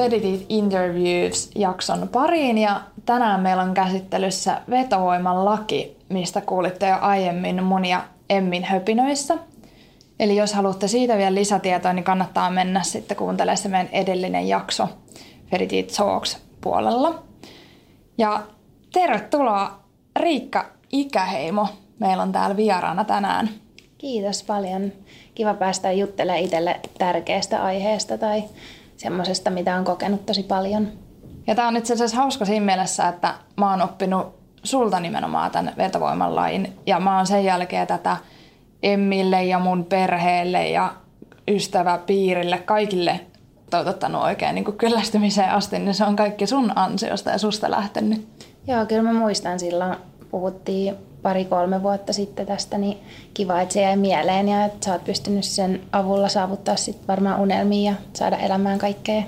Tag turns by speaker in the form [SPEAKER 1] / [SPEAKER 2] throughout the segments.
[SPEAKER 1] Feditit Interviews-jakson pariin ja tänään meillä on käsittelyssä vetovoiman laki, mistä kuulitte jo aiemmin monia Emmin höpinöissä. Eli jos haluatte siitä vielä lisätietoa, niin kannattaa mennä sitten kuuntelemaan se meidän edellinen jakso Feditit Talks puolella. Ja tervetuloa Riikka Ikäheimo. Meillä on täällä vieraana tänään.
[SPEAKER 2] Kiitos paljon. Kiva päästä juttelemaan itselle tärkeästä aiheesta tai semmoisesta, mitä on kokenut tosi paljon.
[SPEAKER 1] Ja tämä on itse asiassa hauska siinä mielessä, että mä oon oppinut sulta nimenomaan tämän vetovoiman lain. Ja mä oon sen jälkeen tätä Emmille ja mun perheelle ja ystäväpiirille, kaikille toivottanut oikein niin kyllästymiseen asti, niin se on kaikki sun ansiosta ja susta lähtenyt.
[SPEAKER 2] Joo, kyllä mä muistan silloin, puhuttiin pari-kolme vuotta sitten tästä, niin kiva, että se jäi mieleen ja että sä oot pystynyt sen avulla saavuttaa sit varmaan unelmia ja saada elämään kaikkea.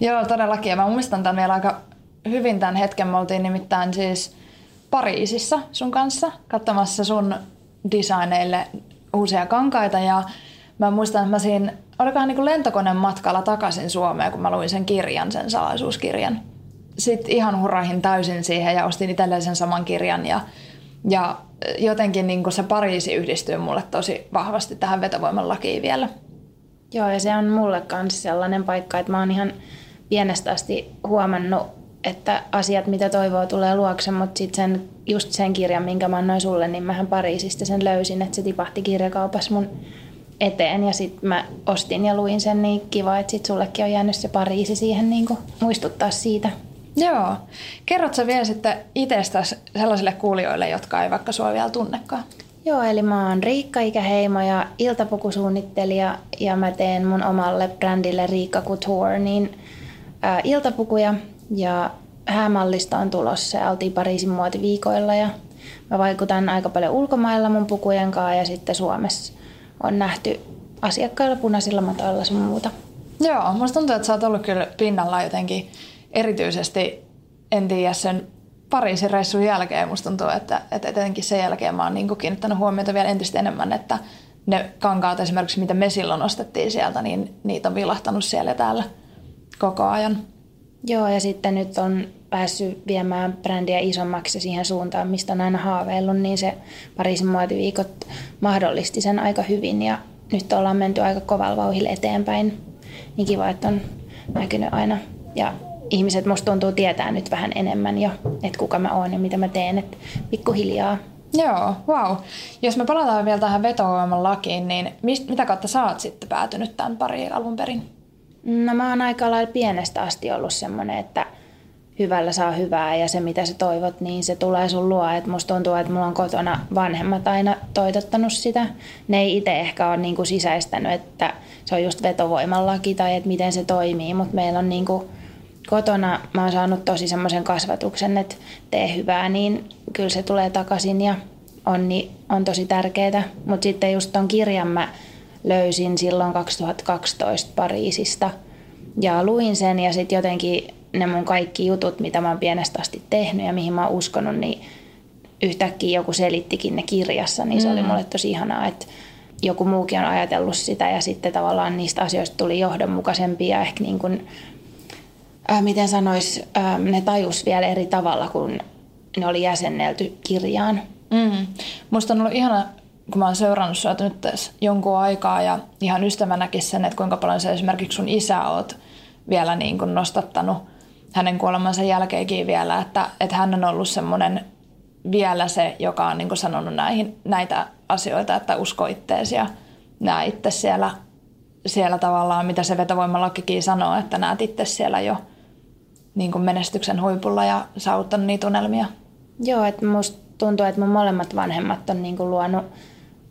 [SPEAKER 1] Joo, todellakin. Ja mä muistan tämän vielä aika hyvin tämän hetken. Me oltiin nimittäin siis Pariisissa sun kanssa katsomassa sun designeille uusia kankaita ja mä muistan, että mä siinä, olikohan niin lentokoneen matkalla takaisin Suomeen, kun mä luin sen kirjan, sen salaisuuskirjan. Sitten ihan hurahin täysin siihen ja ostin itselleen sen saman kirjan ja ja jotenkin niin se Pariisi yhdistyy mulle tosi vahvasti tähän vetovoiman lakiin vielä.
[SPEAKER 2] Joo, ja se on mulle myös sellainen paikka, että mä oon ihan pienestä asti huomannut, että asiat, mitä toivoo, tulee luokse, mutta sitten sen, just sen kirjan, minkä mä annoin sulle, niin mähän Pariisista sen löysin, että se tipahti kirjakaupassa mun eteen ja sitten mä ostin ja luin sen, niin kiva, että sitten sullekin on jäänyt se Pariisi siihen niin muistuttaa siitä.
[SPEAKER 1] Joo. Kerrot sä vielä sitten itsestäsi sellaisille kuulijoille, jotka ei vaikka sua vielä tunnekaan?
[SPEAKER 2] Joo, eli mä oon Riikka Ikäheimo ja iltapukusuunnittelija ja mä teen mun omalle brändille Riikka Couture niin ää, iltapukuja ja häämallista on tulossa. ja Oltiin Pariisin muotiviikoilla ja mä vaikutan aika paljon ulkomailla mun pukujen kanssa ja sitten Suomessa on nähty asiakkailla punaisilla matoilla sun muuta.
[SPEAKER 1] Joo, musta tuntuu, että sä oot ollut kyllä pinnalla jotenkin erityisesti, en tiedä sen Pariisin reissun jälkeen musta tuntuu, että, että etenkin sen jälkeen mä oon niin kiinnittänyt huomiota vielä entistä enemmän, että ne kankaat esimerkiksi, mitä me silloin ostettiin sieltä, niin niitä on vilahtanut siellä täällä koko ajan.
[SPEAKER 2] Joo, ja sitten nyt on päässyt viemään brändiä isommaksi siihen suuntaan, mistä on aina haaveillut, niin se Pariisin muotiviikot mahdollisti sen aika hyvin ja nyt ollaan menty aika kovalla vauhilla eteenpäin. Niin kiva, että on näkynyt aina ja ihmiset musta tuntuu tietää nyt vähän enemmän jo, että kuka mä oon ja mitä mä teen, että pikkuhiljaa.
[SPEAKER 1] Joo, wow. Jos me palataan vielä tähän vetovoiman lakiin, niin mist, mitä kautta sä oot sitten päätynyt tämän pari alun perin?
[SPEAKER 2] No mä oon aika lailla pienestä asti ollut semmoinen, että hyvällä saa hyvää ja se mitä sä toivot, niin se tulee sun luo. Et musta tuntuu, että mulla on kotona vanhemmat aina toitottanut sitä. Ne ei itse ehkä ole niinku sisäistänyt, että se on just vetovoiman laki tai että miten se toimii, mutta meillä on niinku kotona mä oon saanut tosi semmoisen kasvatuksen, että tee hyvää, niin kyllä se tulee takaisin ja on, niin on tosi tärkeää. Mutta sitten just ton kirjan mä löysin silloin 2012 Pariisista ja luin sen ja sitten jotenkin ne mun kaikki jutut, mitä mä oon pienestä asti tehnyt ja mihin mä oon uskonut, niin yhtäkkiä joku selittikin ne kirjassa, niin se mm. oli mulle tosi ihanaa, että joku muukin on ajatellut sitä ja sitten tavallaan niistä asioista tuli johdonmukaisempia ja ehkä niin kuin äh, miten sanois, äh, ne tajus vielä eri tavalla, kun ne oli jäsennelty kirjaan.
[SPEAKER 1] Mm. Musta on ollut ihana, kun mä oon seurannut sua nyt tässä jonkun aikaa ja ihan ystävänäkin sen, että kuinka paljon sä esimerkiksi sun isä oot vielä niin kuin nostattanut hänen kuolemansa jälkeenkin vielä, että, että hän on ollut semmoinen vielä se, joka on niin kuin sanonut näihin, näitä asioita, että usko itteesi ja näe itse siellä, siellä tavallaan, mitä se vetovoimalakikin sanoo, että näet itse siellä jo niin kuin menestyksen huipulla ja saavuttanut niitä unelmia.
[SPEAKER 2] Joo, että musta tuntuu, että mun molemmat vanhemmat on niin kuin luonut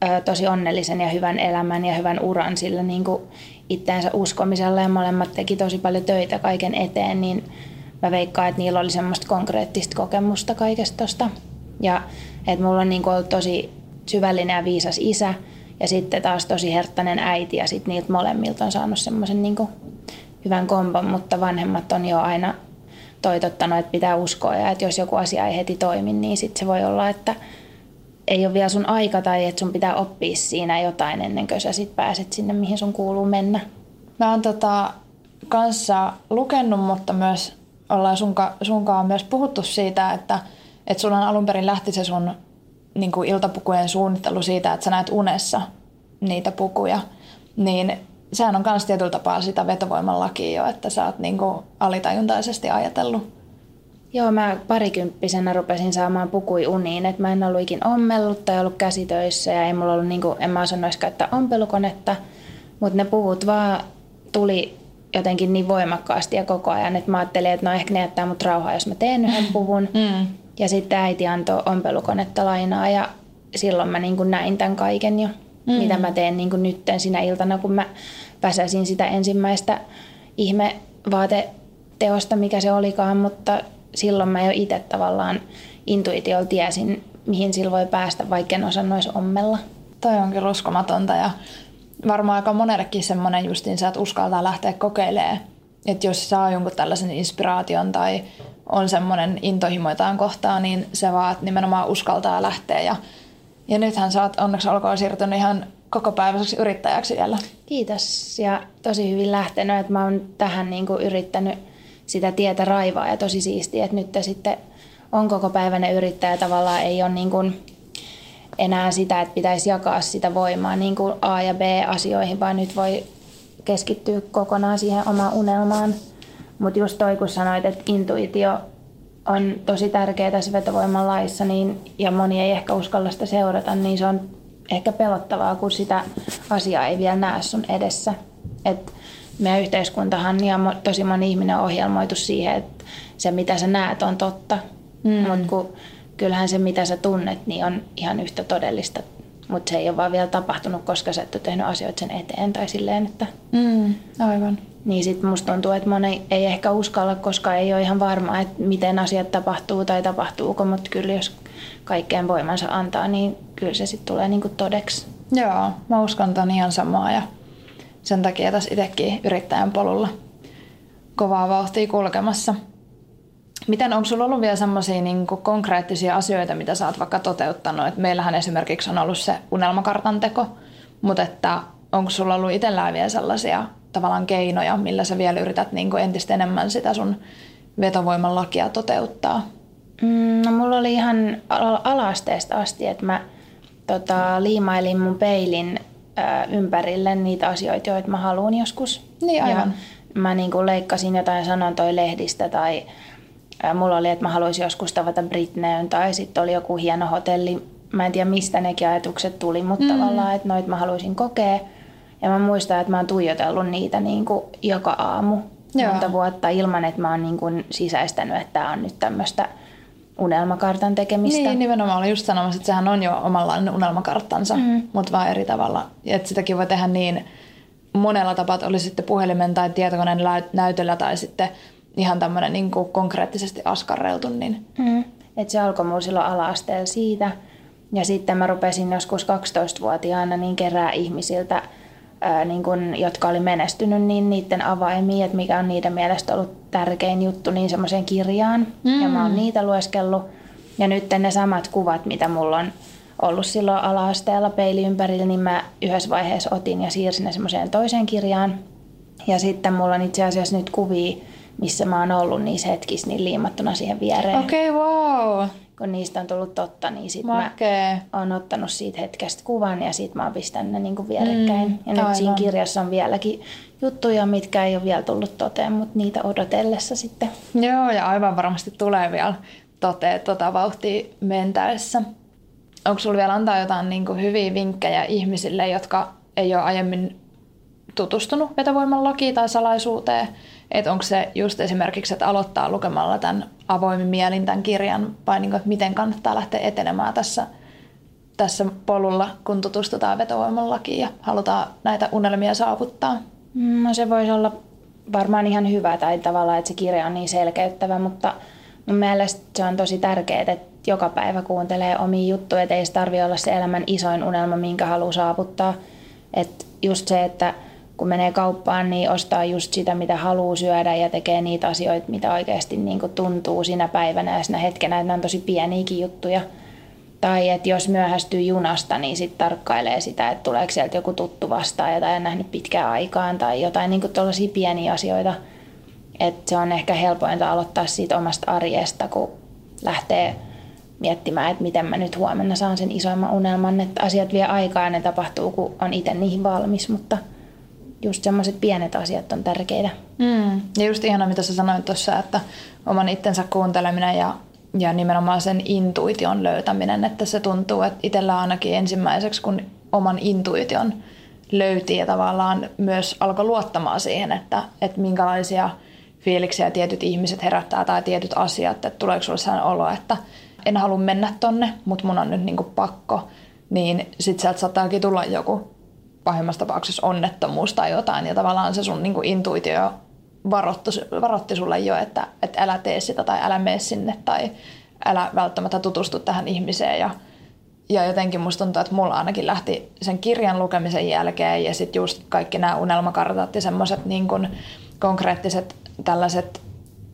[SPEAKER 2] ö, tosi onnellisen ja hyvän elämän ja hyvän uran sillä niin kuin itteensä uskomisella ja molemmat teki tosi paljon töitä kaiken eteen, niin mä veikkaan, että niillä oli semmoista konkreettista kokemusta kaikesta tosta. Ja että mulla on niin ollut tosi syvällinen ja viisas isä ja sitten taas tosi herttainen äiti ja sitten niiltä molemmilta on saanut semmoisen niin hyvän kompon, mutta vanhemmat on jo aina toitottanut, että pitää uskoa ja että jos joku asia ei heti toimi, niin sitten se voi olla, että ei ole vielä sun aika tai että sun pitää oppia siinä jotain ennen kuin sä sit pääset sinne, mihin sun kuuluu mennä.
[SPEAKER 1] Mä oon tota kanssa lukenut, mutta myös ollaan sunka, sunkaan myös puhuttu siitä, että, että sulla on alun perin lähti se sun niin iltapukujen suunnittelu siitä, että sä näet unessa niitä pukuja, niin sehän on myös tietyllä tapaa sitä vetovoiman lakia jo, että sä oot niin kuin alitajuntaisesti ajatellut.
[SPEAKER 2] Joo, mä parikymppisenä rupesin saamaan pukui uniin, että mä en ollut ikin ommellut tai ollut käsitöissä ja ei mulla ollut, niin kuin, en mä osannut edes käyttää ompelukonetta, mutta ne puvut vaan tuli jotenkin niin voimakkaasti ja koko ajan, että mä ajattelin, että no ehkä ne jättää mut rauhaa, jos mä teen yhden puvun. Mm. Ja sitten äiti antoi ompelukonetta lainaa ja silloin mä niin kuin näin tämän kaiken jo, mm. mitä mä teen niin kuin nytten sinä iltana, kun mä väsäsin sitä ensimmäistä ihmevaateteosta, mikä se olikaan, mutta silloin mä jo itse tavallaan intuitiolla tiesin, mihin sillä voi päästä, vaikka en osannut ommella.
[SPEAKER 1] Toi on kyllä uskomatonta ja varmaan aika monellekin semmoinen justiinsa, että uskaltaa lähteä kokeilemaan. Että jos saa jonkun tällaisen inspiraation tai on semmoinen intohimo jotain kohtaa, niin se vaan, nimenomaan uskaltaa lähteä. Ja, ja nythän sä oot onneksi olkoon siirtynyt ihan koko päiväiseksi yrittäjäksi vielä.
[SPEAKER 2] Kiitos ja tosi hyvin lähtenyt, että mä oon tähän niin kuin yrittänyt sitä tietä raivaa ja tosi siistiä, että nyt sitten on koko päiväinen yrittäjä tavallaan ei ole niin kuin enää sitä, että pitäisi jakaa sitä voimaa niin kuin A- ja B-asioihin, vaan nyt voi keskittyä kokonaan siihen omaan unelmaan. Mutta just toi, kun sanoit, että intuitio on tosi tärkeä tässä vetovoiman laissa, niin, ja moni ei ehkä uskalla sitä seurata, niin se on ehkä pelottavaa, kun sitä asiaa ei vielä näe sun edessä. Et meidän yhteiskuntahan ja tosi moni ihminen on ohjelmoitu siihen, että se mitä sä näet on totta. Mm. Mutta kyllähän se mitä sä tunnet niin on ihan yhtä todellista. Mutta se ei ole vaan vielä tapahtunut, koska sä et ole tehnyt asioita sen eteen tai silleen, että...
[SPEAKER 1] Mm, aivan.
[SPEAKER 2] Niin sitten musta tuntuu, että moni ei ehkä uskalla, koska ei ole ihan varma, että miten asiat tapahtuu tai tapahtuuko, mutta kyllä jos kaikkeen voimansa antaa, niin kyllä se sitten tulee niinku todeksi.
[SPEAKER 1] Joo, mä uskon ton ihan samaa ja sen takia tässä itsekin yrittäjän polulla kovaa vauhtia kulkemassa. Miten onko sulla ollut vielä semmoisia niin konkreettisia asioita, mitä sä oot vaikka toteuttanut? Et meillähän esimerkiksi on ollut se unelmakartan teko, mutta että onko sulla ollut itsellään vielä sellaisia tavallaan keinoja, millä sä vielä yrität niin entistä enemmän sitä sun vetovoiman lakia toteuttaa?
[SPEAKER 2] Mm, no mulla oli ihan alasteesta asti, että mä tota, liimailin mun peilin ympärille niitä asioita, joita mä haluan joskus.
[SPEAKER 1] Niin aivan.
[SPEAKER 2] Ja mä niin kuin leikkasin jotain sanontoja lehdistä tai mulla oli, että mä haluaisin joskus tavata Britneyn tai sitten oli joku hieno hotelli. Mä en tiedä mistä nekin ajatukset tuli, mutta mm. tavallaan, että noit mä haluaisin kokea. Ja mä muistan, että mä oon tuijotellut niitä niin kuin joka aamu Joo. monta vuotta ilman, että mä oon niin kuin sisäistänyt, että tämä on nyt tämmöistä unelmakartan tekemistä.
[SPEAKER 1] Niin, nimenomaan olin just sanomassa, että sehän on jo omanlainen unelmakarttansa, mm. mutta vaan eri tavalla. Ja että sitäkin voi tehdä niin monella tapaa, että oli sitten puhelimen tai tietokoneen näytöllä tai sitten ihan tämmöinen niin kuin konkreettisesti askarreltu. Niin.
[SPEAKER 2] Mm. Et se alkoi mulla silloin ala siitä. Ja sitten mä rupesin joskus 12-vuotiaana niin kerää ihmisiltä, ää, niin kun, jotka oli menestynyt, niin niiden avaimia, että mikä on niiden mielestä ollut tärkein juttu, niin semmoiseen kirjaan. Mm. Ja mä oon niitä lueskellut. Ja nyt ne samat kuvat, mitä mulla on ollut silloin ala-asteella peili ympärillä, niin mä yhdessä vaiheessa otin ja siirsin ne semmoiseen toiseen kirjaan. Ja sitten mulla on itse asiassa nyt kuvia missä mä oon ollut niissä hetkissä niin liimattuna siihen viereen.
[SPEAKER 1] Okei, okay, wow.
[SPEAKER 2] Kun niistä on tullut totta, niin sit Makee. mä oon ottanut siitä hetkestä kuvan ja sit mä oon pistänyt ne niinku vierekkäin. Mm, ja nyt aivan. siinä kirjassa on vieläkin juttuja, mitkä ei ole vielä tullut toteen, mutta niitä odotellessa sitten.
[SPEAKER 1] Joo, ja aivan varmasti tulee vielä toteen tota vauhtia mentäessä. Onko sulla vielä antaa jotain niin kuin hyviä vinkkejä ihmisille, jotka ei ole aiemmin tutustunut vetovoiman lakiin tai salaisuuteen? Että onko se just esimerkiksi, että aloittaa lukemalla tämän avoimin mielin tämän kirjan, vai niin kuin, että miten kannattaa lähteä etenemään tässä, tässä polulla, kun tutustutaan vetovoiman lakiin ja halutaan näitä unelmia saavuttaa?
[SPEAKER 2] No se voisi olla varmaan ihan hyvä tai tavallaan, että se kirja on niin selkeyttävä, mutta mun mielestä se on tosi tärkeää, että joka päivä kuuntelee omia juttuja, että ei se tarvitse olla se elämän isoin unelma, minkä haluaa saavuttaa. Että just se, että kun menee kauppaan, niin ostaa just sitä, mitä haluaa syödä ja tekee niitä asioita, mitä oikeasti niin tuntuu siinä päivänä ja siinä hetkenä, että ne on tosi pieniäkin juttuja. Tai että jos myöhästyy junasta, niin sitten tarkkailee sitä, että tuleeko sieltä joku tuttu vastaan, jota ei nähnyt pitkään aikaan tai jotain niin tuollaisia pieniä asioita. Että se on ehkä helpointa aloittaa siitä omasta arjesta, kun lähtee miettimään, että miten mä nyt huomenna saan sen isoimman unelman. Että asiat vie aikaa ja ne tapahtuu, kun on itse niihin valmis, mutta just semmoiset pienet asiat on tärkeitä.
[SPEAKER 1] Mm. Ja just ihana, mitä sä sanoit tuossa, että oman itsensä kuunteleminen ja ja nimenomaan sen intuition löytäminen, että se tuntuu, että itsellä ainakin ensimmäiseksi, kun oman intuition löyti ja tavallaan myös alkoi luottamaan siihen, että, että minkälaisia fiiliksiä tietyt ihmiset herättää tai tietyt asiat, että tuleeko sinulle sellainen olo, että en halua mennä tonne, mutta mun on nyt niinku pakko, niin sitten sieltä saattaakin tulla joku pahimmassa tapauksessa onnettomuus tai jotain ja tavallaan se sun niinku intuitio varoitti, varoitti sulle jo, että, että älä tee sitä tai älä mene sinne tai älä välttämättä tutustu tähän ihmiseen. Ja, ja jotenkin musta tuntuu, että mulla ainakin lähti sen kirjan lukemisen jälkeen ja sitten just kaikki nämä unelmakartat ja semmoiset niin konkreettiset tällaiset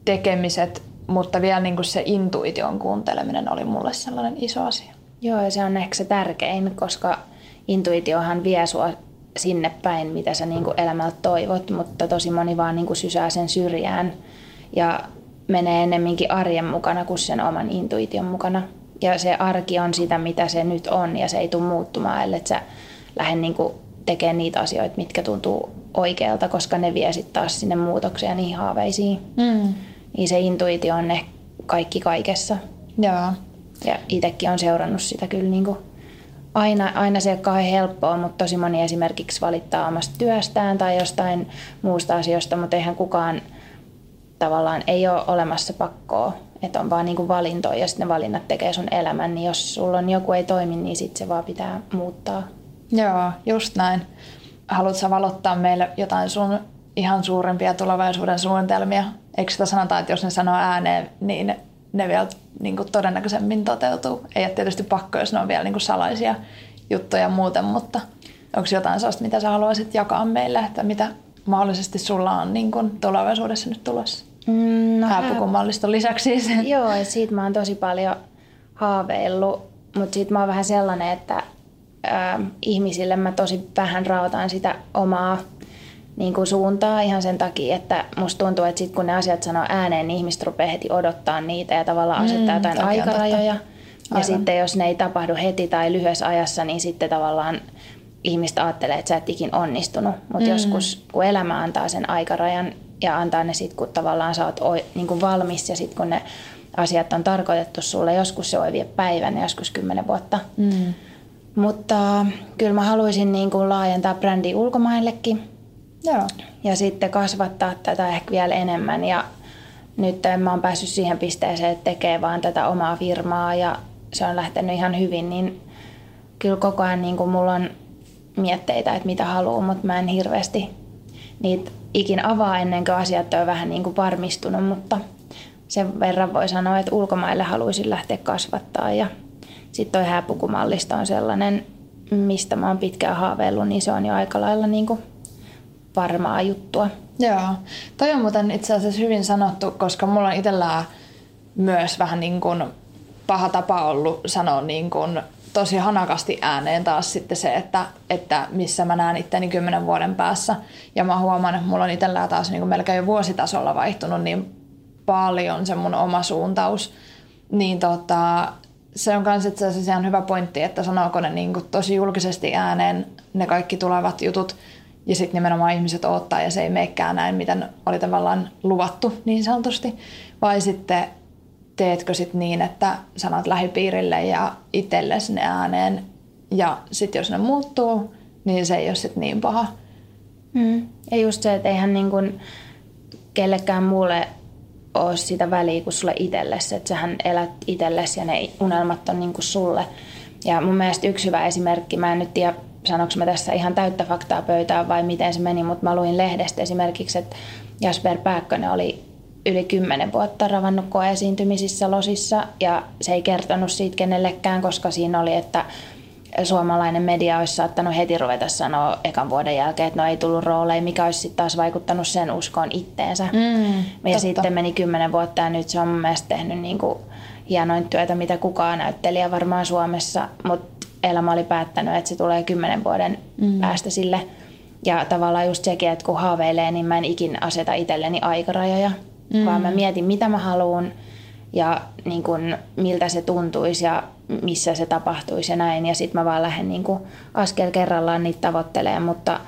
[SPEAKER 1] tekemiset, mutta vielä niin kuin se intuition kuunteleminen oli mulle sellainen iso asia.
[SPEAKER 2] Joo, ja se on ehkä se tärkein, koska intuitiohan vie sua sinne päin, mitä sä niin kuin elämältä toivot, mutta tosi moni vaan niin kuin sysää sen syrjään ja menee ennemminkin arjen mukana kuin sen oman intuition mukana. Ja se arki on sitä, mitä se nyt on ja se ei tule muuttumaan, ellei sä lähde niin kuin tekemään niitä asioita, mitkä tuntuu oikealta, koska ne vie sitten taas sinne muutokseen ja niihin haaveisiin. Mm. Niin se intuitio on ne kaikki kaikessa.
[SPEAKER 1] Joo.
[SPEAKER 2] Ja itsekin on seurannut sitä kyllä niin kuin aina, aina se ei ole kauhean helppoa, mutta tosi moni esimerkiksi valittaa omasta työstään tai jostain muusta asioista, mutta eihän kukaan tavallaan ei ole olemassa pakkoa, että on vaan kuin valintoja ja sitten ne valinnat tekee sun elämän, niin jos sulla on joku ei toimi, niin sitten se vaan pitää muuttaa.
[SPEAKER 1] Joo, just näin. Haluatko valottaa meille jotain sun ihan suurempia tulevaisuuden suunnitelmia? Eikö sitä sanota, että jos ne sanoo ääneen, niin ne vielä niin kuin todennäköisemmin toteutuu. Ei ole tietysti pakko, jos ne on vielä niin kuin salaisia juttuja muuten, mutta onko jotain sellaista, mitä sä haluaisit jakaa meille, että mitä mahdollisesti sulla on niin kuin tulevaisuudessa nyt tulossa? Mm, no, Hääpukumalliston lisäksi siis.
[SPEAKER 2] Joo, ja siitä mä oon tosi paljon haaveillut, mutta siitä mä oon vähän sellainen, että äh, ihmisille mä tosi vähän raotan sitä omaa niin kuin suuntaa ihan sen takia, että musta tuntuu, että sit kun ne asiat sanoo ääneen, niin ihmiset rupeaa heti odottaa niitä ja tavallaan asettaa mm, jotain aikarajoja. Ja sitten jos ne ei tapahdu heti tai lyhyessä ajassa, niin sitten tavallaan ihmistä ajattelee, että sä et ikin onnistunut. Mutta mm. joskus, kun elämä antaa sen aikarajan ja antaa ne sitten, kun tavallaan sä oot niin kuin valmis ja sitten kun ne asiat on tarkoitettu sulle, joskus se voi vie päivän ja joskus kymmenen vuotta. Mm. Mutta kyllä mä haluaisin niin kuin laajentaa brändi ulkomaillekin
[SPEAKER 1] Joo.
[SPEAKER 2] Ja sitten kasvattaa tätä ehkä vielä enemmän ja nyt mä oon päässyt siihen pisteeseen, että tekee vaan tätä omaa firmaa ja se on lähtenyt ihan hyvin, niin kyllä koko ajan niin kuin mulla on mietteitä, että mitä haluaa, mutta mä en hirveästi niitä ikin avaa ennen kuin asiat on vähän niin kuin varmistunut, mutta sen verran voi sanoa, että ulkomaille haluaisin lähteä kasvattaa ja sitten toi hääpukumallista on sellainen, mistä mä oon pitkään haaveillut, niin se on jo aika lailla niin kuin varmaa juttua.
[SPEAKER 1] Joo, toi on muuten itse asiassa hyvin sanottu, koska mulla on itsellään myös vähän niin kuin paha tapa ollut sanoa niin kuin tosi hanakasti ääneen taas sitten se, että, että missä mä näen itteni kymmenen vuoden päässä. Ja mä huomaan, että mulla on itsellään taas niin kuin melkein jo vuositasolla vaihtunut niin paljon se mun oma suuntaus. Niin tota, se on myös itse asiassa ihan hyvä pointti, että sanooko ne niin kuin tosi julkisesti ääneen ne kaikki tulevat jutut – ja sitten nimenomaan ihmiset odottaa ja se ei meekään näin, miten oli tavallaan luvattu niin sanotusti. Vai sitten teetkö sitten niin, että sanat lähipiirille ja itselle sinne ääneen ja sitten jos ne muuttuu, niin se ei ole sitten niin paha.
[SPEAKER 2] Mm. Ja just se, että eihän niin kuin kellekään muulle ole sitä väliä kuin sulle itsellesi, että sähän elät itsellesi ja ne unelmat on niin kuin sulle. Ja mun mielestä yksi hyvä esimerkki, mä en nyt tiedä sanoinko mä tässä ihan täyttä faktaa pöytään vai miten se meni, mutta mä luin lehdestä esimerkiksi, että Jasper Pääkkönen oli yli kymmenen vuotta ravannut koeesiintymisissä losissa ja se ei kertonut siitä kenellekään, koska siinä oli, että suomalainen media olisi saattanut heti ruveta sanoa ekan vuoden jälkeen, että no ei tullut rooleja, mikä olisi sitten taas vaikuttanut sen uskoon itteensä. Mm, ja totta. sitten meni kymmenen vuotta ja nyt se on mun mielestä tehnyt niin kuin hienoin työtä, mitä kukaan näyttelijä varmaan Suomessa, mutta elämä oli päättänyt, että se tulee kymmenen vuoden mm. päästä sille. Ja tavallaan just sekin, että kun haaveilee, niin mä en ikin aseta itselleni aikarajoja, mm. vaan mä mietin, mitä mä haluan ja niin kun, miltä se tuntuisi ja missä se tapahtuisi ja näin. Ja sitten mä vaan lähden niin kun, askel kerrallaan niitä tavoittelemaan, mutta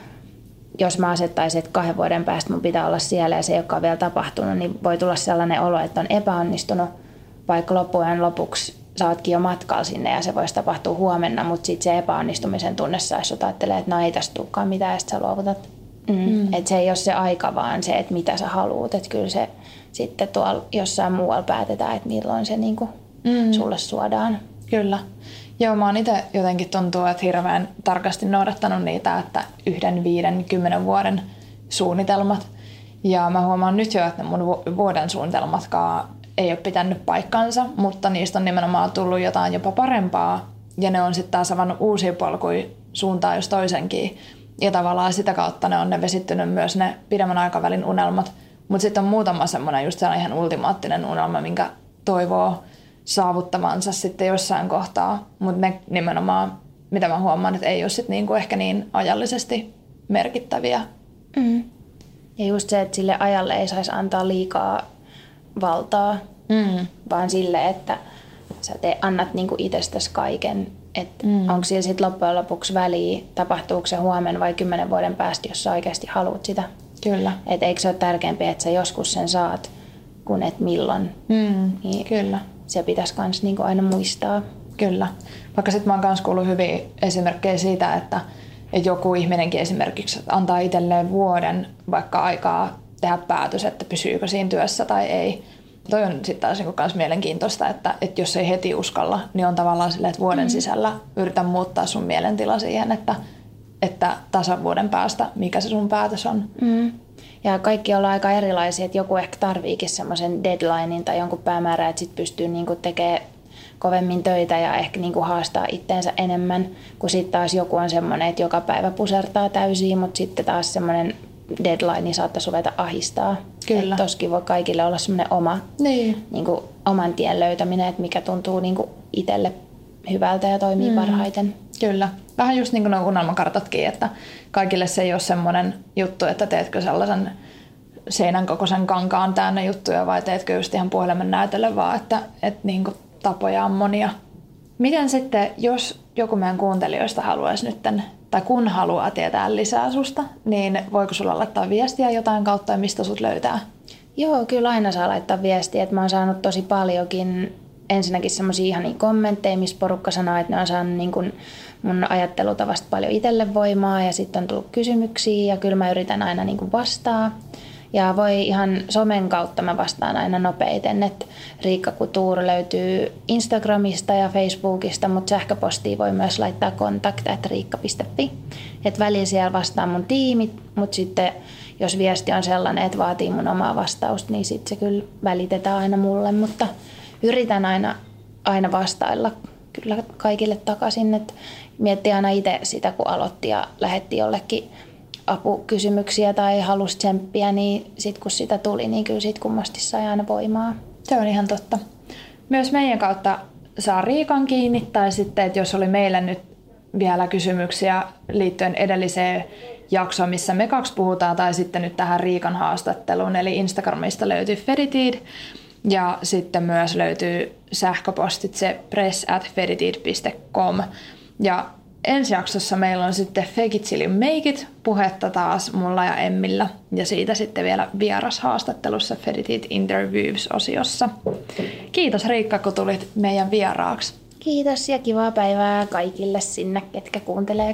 [SPEAKER 2] jos mä asettaisin, että kahden vuoden päästä mun pitää olla siellä ja se ei olekaan vielä tapahtunut, niin voi tulla sellainen olo, että on epäonnistunut, vaikka loppujen lopuksi sä ootkin jo matkalla sinne ja se voisi tapahtua huomenna, mutta sitten se epäonnistumisen tunne saisi sut ajattelee, että no ei tästä tulekaan mitään ja sitten sä luovutat. Mm. Mm. Että se ei ole se aika, vaan se, että mitä sä haluut. Että kyllä se sitten tuolla jossain muualla päätetään, että milloin se niinku mm. sulle suodaan.
[SPEAKER 1] Kyllä. Joo, mä oon itse jotenkin tuntuu, että hirveän tarkasti noudattanut niitä, että yhden, viiden, kymmenen vuoden suunnitelmat. Ja mä huomaan nyt jo, että mun vuoden suunnitelmatkaan ei ole pitänyt paikkansa, mutta niistä on nimenomaan tullut jotain jopa parempaa. Ja ne on sitten taas avannut uusia polkuja suuntaan jos toisenkin. Ja tavallaan sitä kautta ne on ne vesittynyt myös ne pidemmän aikavälin unelmat. Mutta sitten on muutama semmoinen just sellainen ihan ultimaattinen unelma, minkä toivoo saavuttavansa sitten jossain kohtaa. Mutta ne nimenomaan, mitä mä huomaan, että ei ole sitten niinku ehkä niin ajallisesti merkittäviä.
[SPEAKER 2] Mm. Ja just se, että sille ajalle ei saisi antaa liikaa valtaa, mm. vaan sille, että sä te annat niinku itsestäsi kaiken. Että mm. onko siellä sitten loppujen lopuksi väliä, tapahtuuko se huomenna vai kymmenen vuoden päästä, jos sä oikeasti haluat sitä.
[SPEAKER 1] Kyllä.
[SPEAKER 2] Et eikö se ole tärkeämpi, että sä joskus sen saat, kuin et milloin.
[SPEAKER 1] Mm. Niin Kyllä.
[SPEAKER 2] Se pitäisi myös niinku aina muistaa.
[SPEAKER 1] Kyllä. Vaikka sitten mä oon myös kuullut hyviä esimerkkejä siitä, että, että joku ihminenkin esimerkiksi antaa itselleen vuoden vaikka aikaa tehdä päätös, että pysyykö siinä työssä tai ei. Toi on sitten taas niinku kans mielenkiintoista, että, että jos ei heti uskalla, niin on tavallaan silleen, että vuoden mm. sisällä yritä muuttaa sun mielentila siihen, että, että tasan vuoden päästä, mikä se sun päätös on.
[SPEAKER 2] Mm. Ja kaikki ollaan aika erilaisia, että joku ehkä tarviikin semmoisen deadlinein tai jonkun päämäärän, että sitten pystyy niinku tekemään kovemmin töitä ja ehkä niinku haastaa itteensä enemmän, kun sitten taas joku on semmoinen, että joka päivä pusertaa täysin, mutta sitten taas semmoinen deadline saattaisi ruveta ahistaa. Kyllä. toskin voi kaikille olla semmoinen oma, niin. Niin kuin, oman tien löytäminen, että mikä tuntuu niin kuin itselle hyvältä ja toimii mm. parhaiten.
[SPEAKER 1] Kyllä. Vähän just niin kuin nuo unelmakartatkin, että kaikille se ei ole semmoinen juttu, että teetkö sellaisen seinän kokoisen kankaan täynnä juttuja vai teetkö just ihan puhelimen näytölle, vaan että, että niin kuin tapoja on monia. Miten sitten, jos joku meidän kuuntelijoista haluaisi nyt tai kun haluaa tietää lisää susta, niin voiko sulla laittaa viestiä jotain kautta ja mistä sut löytää?
[SPEAKER 2] Joo, kyllä aina saa laittaa viestiä. Että mä oon saanut tosi paljonkin ensinnäkin semmoisia ihan niin kommentteja, missä porukka sanoo, että ne on saanut niin kuin mun ajattelutavasta paljon itselle voimaa ja sitten on tullut kysymyksiä ja kyllä mä yritän aina niin vastaa. Ja voi ihan somen kautta mä vastaan aina nopeiten, että Riikka Kutuur löytyy Instagramista ja Facebookista, mutta sähköpostiin voi myös laittaa kontakt.riikka.fi. Että välillä siellä vastaa mun tiimit, mutta sitten jos viesti on sellainen, että vaatii mun omaa vastausta, niin sitten se kyllä välitetään aina mulle, mutta yritän aina, aina vastailla kyllä kaikille takaisin, että miettii aina itse sitä, kun aloitti ja lähetti jollekin apukysymyksiä tai halusi tsemppiä, niin sitten kun sitä tuli, niin kyllä siitä kummasti sai aina voimaa.
[SPEAKER 1] Se on ihan totta. Myös meidän kautta saa Riikan kiinni, tai sitten, että jos oli meillä nyt vielä kysymyksiä liittyen edelliseen jaksoon, missä me kaksi puhutaan, tai sitten nyt tähän Riikan haastatteluun, eli Instagramista löytyy Feritid, ja sitten myös löytyy sähköpostitse press at. Ja ensi jaksossa meillä on sitten Fake it till make it puhetta taas mulla ja Emmillä ja siitä sitten vielä vieras haastattelussa Feditit Interviews-osiossa. Kiitos Riikka, kun tulit meidän vieraaksi.
[SPEAKER 2] Kiitos ja kivaa päivää kaikille sinne, ketkä kuuntelee